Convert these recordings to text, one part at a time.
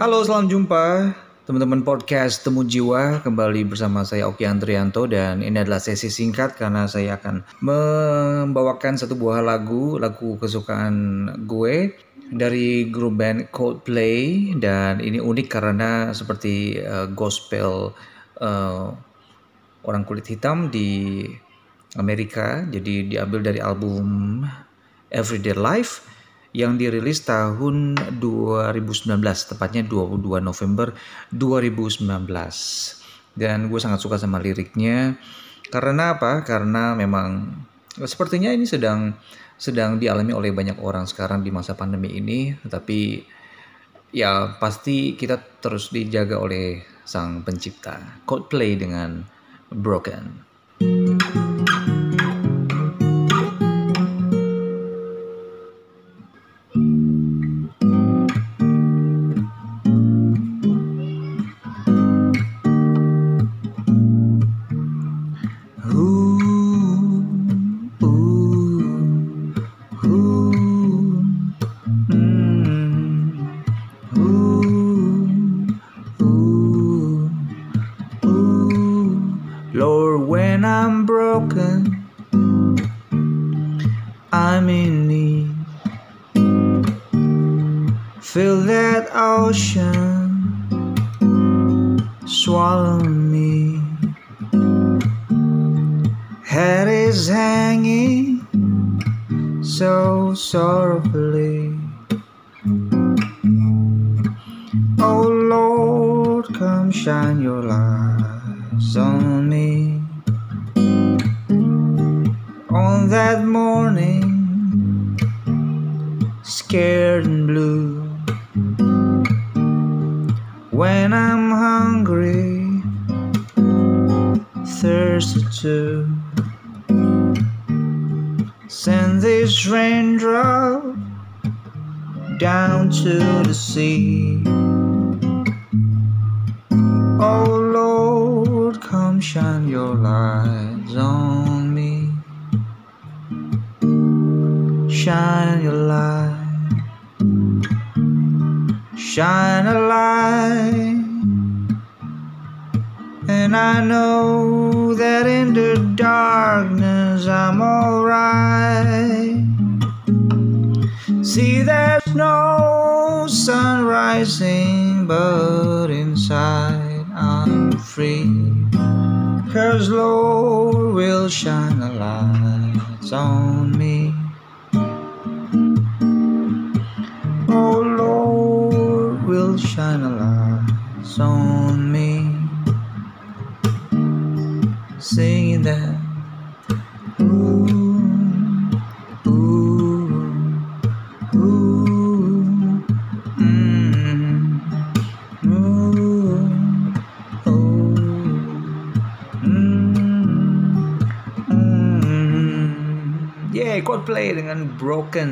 Halo, selamat jumpa teman-teman podcast Temu Jiwa. Kembali bersama saya Oki Andrianto dan ini adalah sesi singkat karena saya akan membawakan satu buah lagu, lagu kesukaan gue dari grup band Coldplay dan ini unik karena seperti uh, gospel uh, orang kulit hitam di Amerika. Jadi diambil dari album Everyday Life yang dirilis tahun 2019 tepatnya 22 November 2019 dan gue sangat suka sama liriknya. Karena apa? Karena memang sepertinya ini sedang sedang dialami oleh banyak orang sekarang di masa pandemi ini. Tetapi ya pasti kita terus dijaga oleh sang pencipta. Coldplay dengan Broken broken, I'm in need. Feel that ocean swallow me. Head is hanging so sorrowfully. Oh Lord, come shine your light on me. That morning, scared and blue. When I'm hungry, thirsty too. Send this raindrop down to the sea. Oh Lord, come shine your light on Shine your light, shine a light. And I know that in the darkness I'm alright. See, there's no sun rising, but inside I'm free. Cause Lord will shine a light on me. Light on me. Singing that. Mm, oh, mm, mm. Yeah, Coldplay dengan Broken.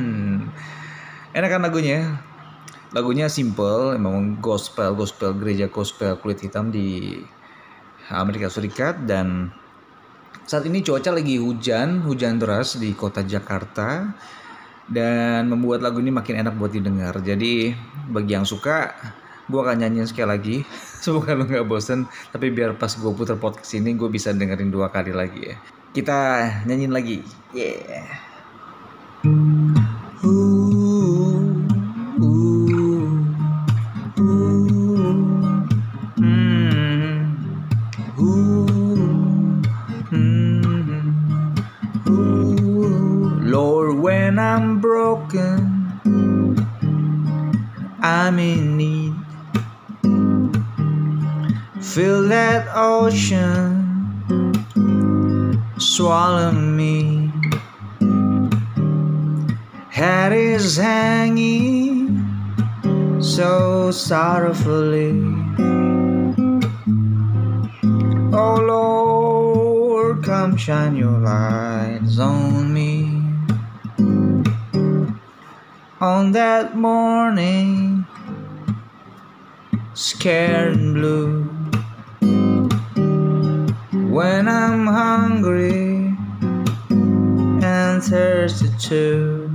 Enak kan lagunya? Lagunya simple, memang gospel, gospel gereja gospel kulit hitam di Amerika Serikat dan saat ini cuaca lagi hujan, hujan deras di kota Jakarta dan membuat lagu ini makin enak buat didengar. Jadi bagi yang suka, gue akan nyanyiin sekali lagi. Semoga lo nggak bosen. Tapi biar pas gue puter podcast ini, gue bisa dengerin dua kali lagi ya. Kita nyanyiin lagi. Yeah. I'm broken, I'm in need. Feel that ocean swallow me. Head is hanging so sorrowfully. Oh Lord, come shine your lights on me. On that morning, scared and blue. When I'm hungry and thirsty too.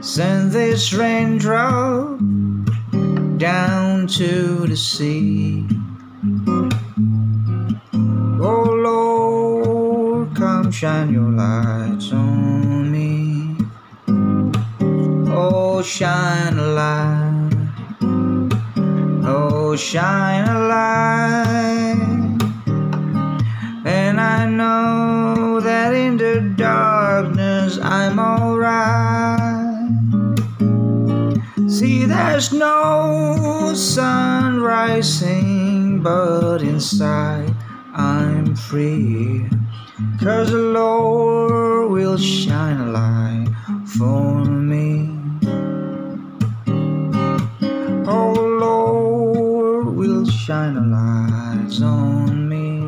Send this raindrop down to the sea. Oh Lord, come shine your lights on me. Oh, shine a light. Oh, shine a light. And I know that in the darkness I'm alright. See, there's no sun rising, but inside I'm free. Cause the Lord will shine a light for me. Shine a light on me.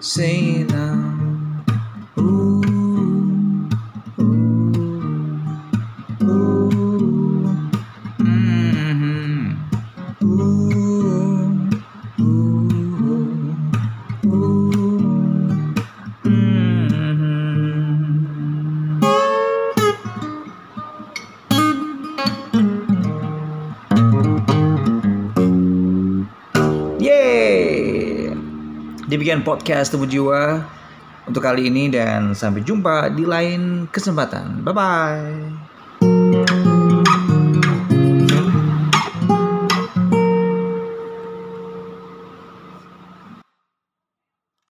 Say Demikian podcast Tubuh Jiwa untuk kali ini dan sampai jumpa di lain kesempatan. Bye-bye.